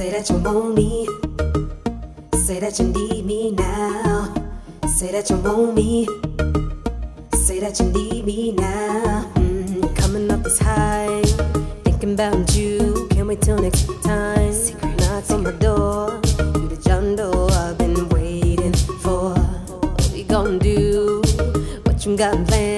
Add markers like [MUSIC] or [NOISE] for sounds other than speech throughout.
Say that you want me. Say that you need me now. Say that you want me. Say that you need me now. Mm, coming up this high, thinking about you. Can't wait till next time. Secret knocks on my door. You the John Doe I've been waiting for. What we gonna do? What you got planned?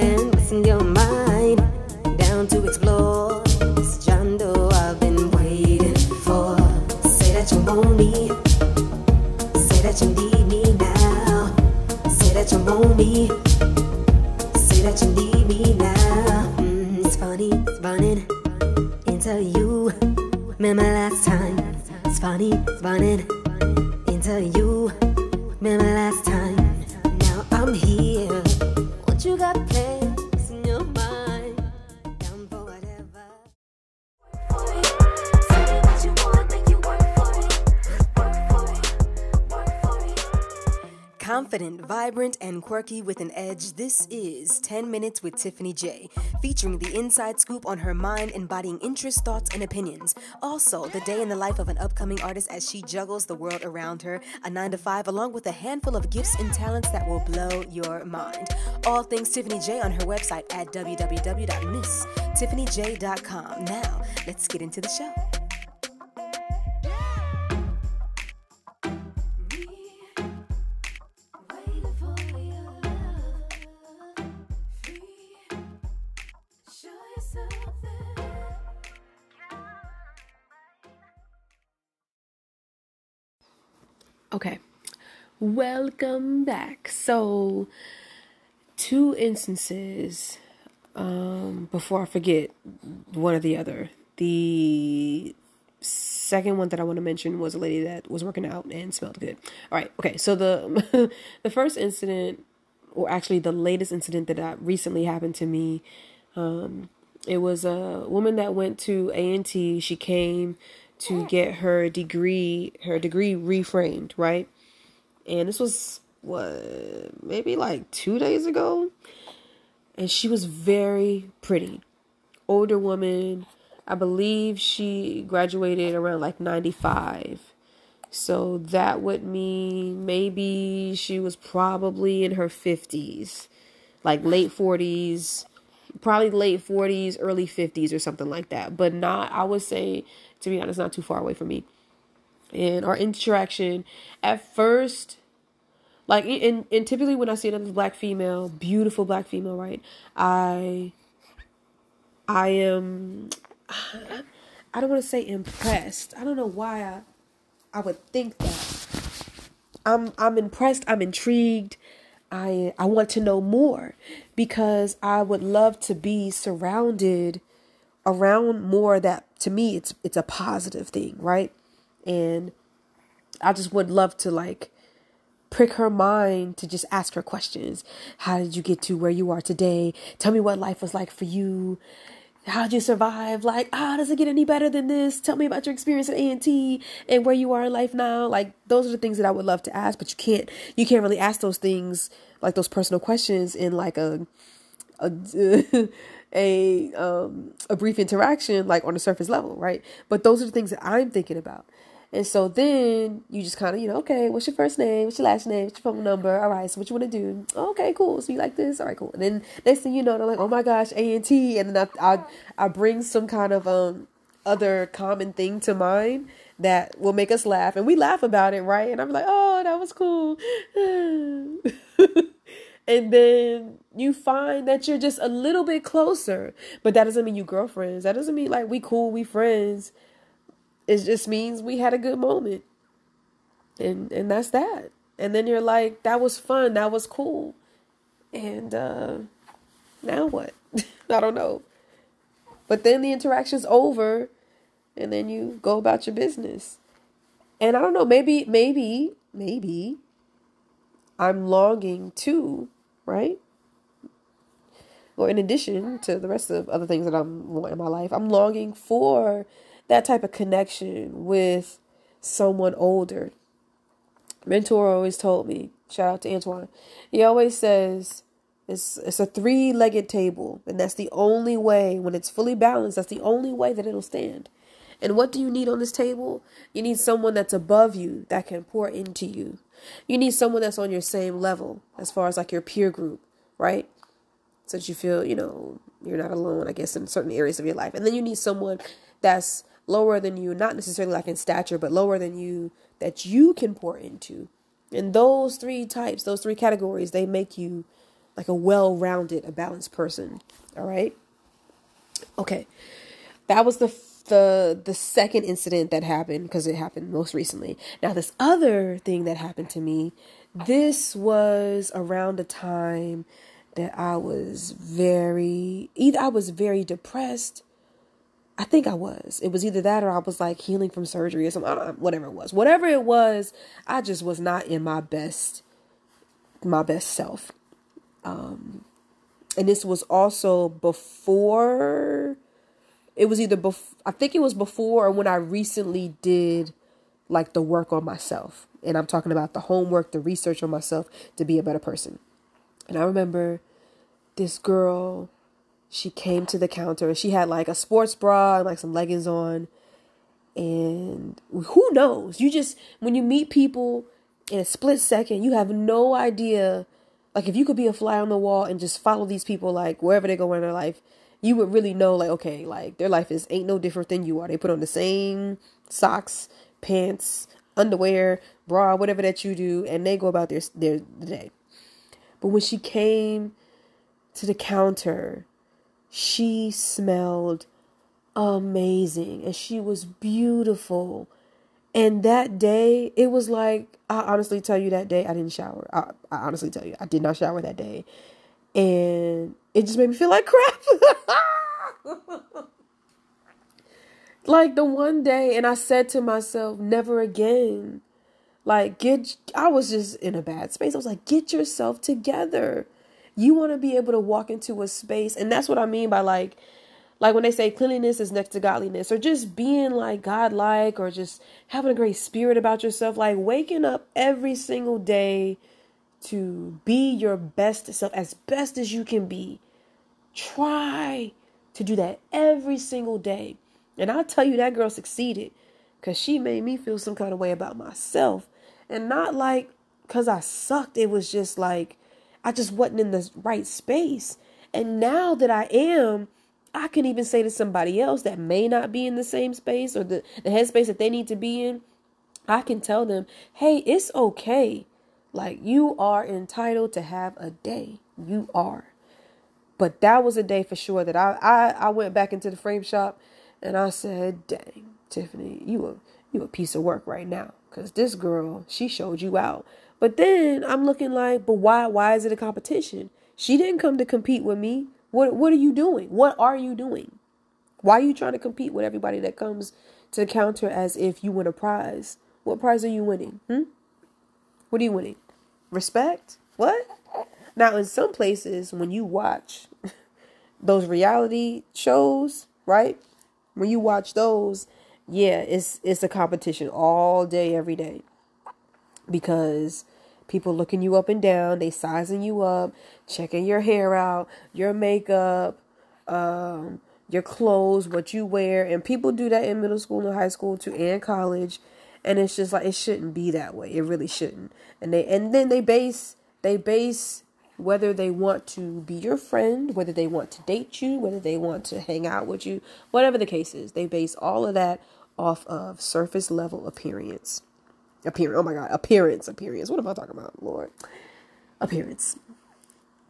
Vibrant, and quirky with an edge, this is 10 Minutes with Tiffany J, featuring the inside scoop on her mind, embodying interests, thoughts, and opinions. Also, the day in the life of an upcoming artist as she juggles the world around her, a 9 to 5, along with a handful of gifts and talents that will blow your mind. All things Tiffany J on her website at www.misstiffanyj.com. Now, let's get into the show. Okay. Welcome back. So, two instances um before I forget one or the other. The second one that I want to mention was a lady that was working out and smelled good. All right. Okay. So the [LAUGHS] the first incident or actually the latest incident that uh, recently happened to me um it was a woman that went to A&T. She came to oh. get her degree, her degree reframed, right? And this was what maybe like 2 days ago. And she was very pretty. Older woman. I believe she graduated around like 95. So that would mean maybe she was probably in her 50s, like late 40s, probably late 40s, early 50s or something like that. But not, I would say, to be honest, not too far away from me. And our interaction at first, like, and, and typically when I see another black female, beautiful black female, right? I, I am, I don't want to say impressed. I don't know why I, I would think that. I'm, I'm impressed. I'm intrigued. I I want to know more because I would love to be surrounded around more that to me it's it's a positive thing, right? And I just would love to like prick her mind to just ask her questions. How did you get to where you are today? Tell me what life was like for you. How'd you survive? Like, ah, does it get any better than this? Tell me about your experience at A&T and where you are in life now. Like, those are the things that I would love to ask, but you can't, you can't really ask those things, like those personal questions in like a, a, [LAUGHS] a, um, a brief interaction, like on the surface level, right? But those are the things that I'm thinking about. And so then you just kind of, you know, okay, what's your first name? What's your last name? What's your phone number? All right, so what you want to do? Okay, cool. So you like this? All right, cool. And then next thing you know, they're like, oh my gosh, A and T, and then I, I, I bring some kind of um other common thing to mind that will make us laugh, and we laugh about it, right? And I'm like, oh, that was cool. [LAUGHS] and then you find that you're just a little bit closer, but that doesn't mean you girlfriends. That doesn't mean like we cool, we friends it just means we had a good moment. And and that's that. And then you're like that was fun. That was cool. And uh now what? [LAUGHS] I don't know. But then the interaction's over and then you go about your business. And i don't know maybe maybe maybe i'm longing too right? Or in addition to the rest of other things that i'm in my life i'm longing for that type of connection with someone older. Mentor always told me, shout out to Antoine. He always says it's it's a three-legged table, and that's the only way when it's fully balanced, that's the only way that it'll stand. And what do you need on this table? You need someone that's above you that can pour into you. You need someone that's on your same level as far as like your peer group, right? So that you feel, you know, you're not alone, I guess, in certain areas of your life. And then you need someone that's lower than you, not necessarily like in stature, but lower than you that you can pour into. And those three types, those three categories, they make you like a well rounded, a balanced person. All right. Okay. That was the the the second incident that happened because it happened most recently. Now this other thing that happened to me, this was around the time that I was very either I was very depressed. I think I was. It was either that or I was like healing from surgery or something. whatever it was. Whatever it was, I just was not in my best my best self. Um and this was also before it was either before I think it was before or when I recently did like the work on myself. And I'm talking about the homework, the research on myself to be a better person. And I remember this girl, she came to the counter and she had like a sports bra and like some leggings on. And who knows? You just, when you meet people in a split second, you have no idea. Like, if you could be a fly on the wall and just follow these people, like, wherever they go in their life, you would really know like okay like their life is ain't no different than you are they put on the same socks pants underwear bra whatever that you do and they go about their their day but when she came to the counter she smelled amazing and she was beautiful and that day it was like i honestly tell you that day i didn't shower i, I honestly tell you i did not shower that day and it just made me feel like crap. [LAUGHS] like the one day, and I said to myself, never again. Like, get, I was just in a bad space. I was like, get yourself together. You want to be able to walk into a space, and that's what I mean by like, like when they say cleanliness is next to godliness, or just being like godlike, or just having a great spirit about yourself, like waking up every single day to be your best self as best as you can be. Try to do that every single day. And I'll tell you, that girl succeeded because she made me feel some kind of way about myself. And not like because I sucked, it was just like I just wasn't in the right space. And now that I am, I can even say to somebody else that may not be in the same space or the, the headspace that they need to be in, I can tell them, hey, it's okay like you are entitled to have a day. You are. But that was a day for sure that I I, I went back into the frame shop and I said, "Dang, Tiffany, you a you a piece of work right now cuz this girl, she showed you out." But then I'm looking like, "But why why is it a competition? She didn't come to compete with me. What what are you doing? What are you doing? Why are you trying to compete with everybody that comes to counter as if you win a prize? What prize are you winning? Hmm? What are you winning? Respect? What? Now, in some places, when you watch [LAUGHS] those reality shows, right? When you watch those, yeah, it's it's a competition all day, every day. Because people looking you up and down, they sizing you up, checking your hair out, your makeup, um, your clothes, what you wear, and people do that in middle school and high school too, and college. And it's just like it shouldn't be that way. It really shouldn't. And they and then they base they base whether they want to be your friend whether they want to date you whether they want to hang out with you whatever the case is they base all of that off of surface level appearance appearance oh my god appearance appearance what am i talking about lord appearance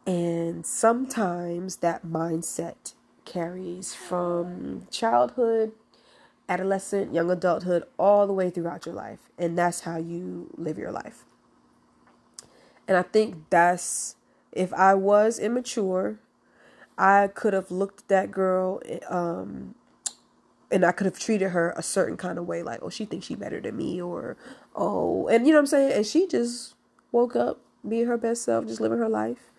and sometimes that mindset carries from childhood adolescent, young adulthood, all the way throughout your life. And that's how you live your life. And I think that's, if I was immature, I could have looked at that girl um, and I could have treated her a certain kind of way, like, oh, she thinks she better than me, or oh, and you know what I'm saying? And she just woke up being her best self, just living her life.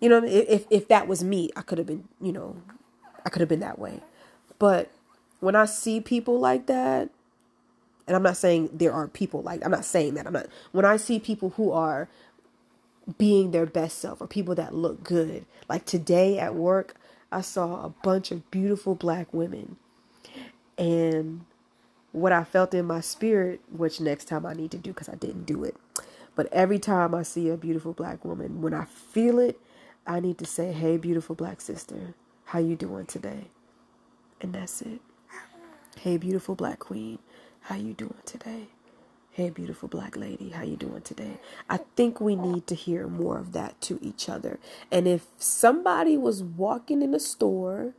You know, if if that was me, I could have been, you know, I could have been that way. But when I see people like that, and I'm not saying there are people like I'm not saying that. I'm not when I see people who are being their best self or people that look good. Like today at work, I saw a bunch of beautiful black women. And what I felt in my spirit, which next time I need to do because I didn't do it. But every time I see a beautiful black woman, when I feel it, I need to say, "Hey, beautiful black sister, how you doing today?" And that's it. Hey, beautiful black queen, how you doing today? Hey, beautiful black lady, how you doing today? I think we need to hear more of that to each other. And if somebody was walking in a store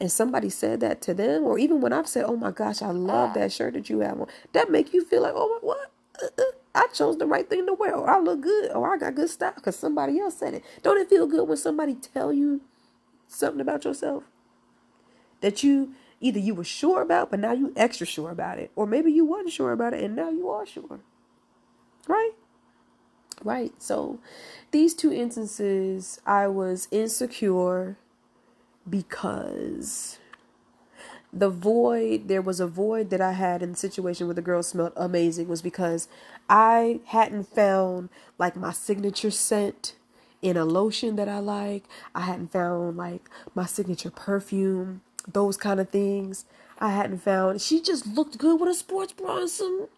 and somebody said that to them, or even when I've said, "Oh my gosh, I love that shirt that you have on," that make you feel like, "Oh my, what? Uh, uh, I chose the right thing to wear, or I look good, or I got good style because somebody else said it." Don't it feel good when somebody tell you something about yourself that you either you were sure about, but now you extra sure about it, or maybe you wasn't sure about it and now you are sure, right? Right. So, these two instances, I was insecure because the void there was a void that I had in the situation where the girl smelled amazing was because I hadn't found like my signature scent in a lotion that I like. I hadn't found like my signature perfume, those kind of things. I hadn't found. She just looked good with a sports bra and some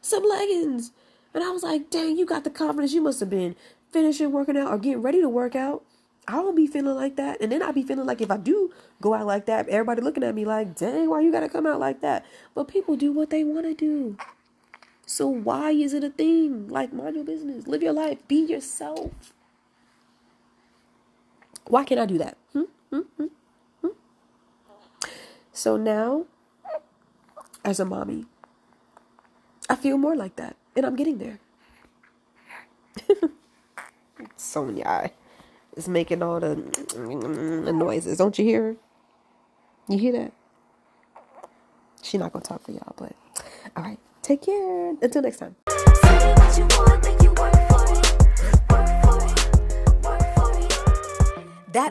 some leggings. And I was like, "Dang, you got the confidence. You must have been finishing working out or getting ready to work out." I don't be feeling like that. And then I'd be feeling like if I do go out like that, everybody looking at me like, dang, why you gotta come out like that? But people do what they wanna do. So why is it a thing? Like mind your business. Live your life. Be yourself. Why can't I do that? Hmm? So now, as a mommy, I feel more like that. And I'm getting there. [LAUGHS] Sonia is making all the, the [TSK] noises. Don't you hear her? You hear that? She's not gonna talk for y'all, but all right. Take care. Until next time.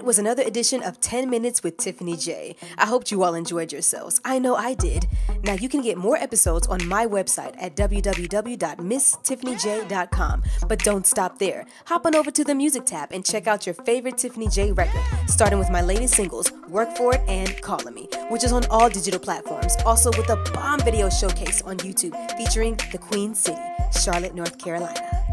Was another edition of 10 Minutes with Tiffany J. I hoped you all enjoyed yourselves. I know I did. Now you can get more episodes on my website at www.misstiffanyj.com. But don't stop there. Hop on over to the music tab and check out your favorite Tiffany J record, starting with my latest singles, Work For It and Calling Me, which is on all digital platforms. Also with a bomb video showcase on YouTube featuring the Queen City, Charlotte, North Carolina.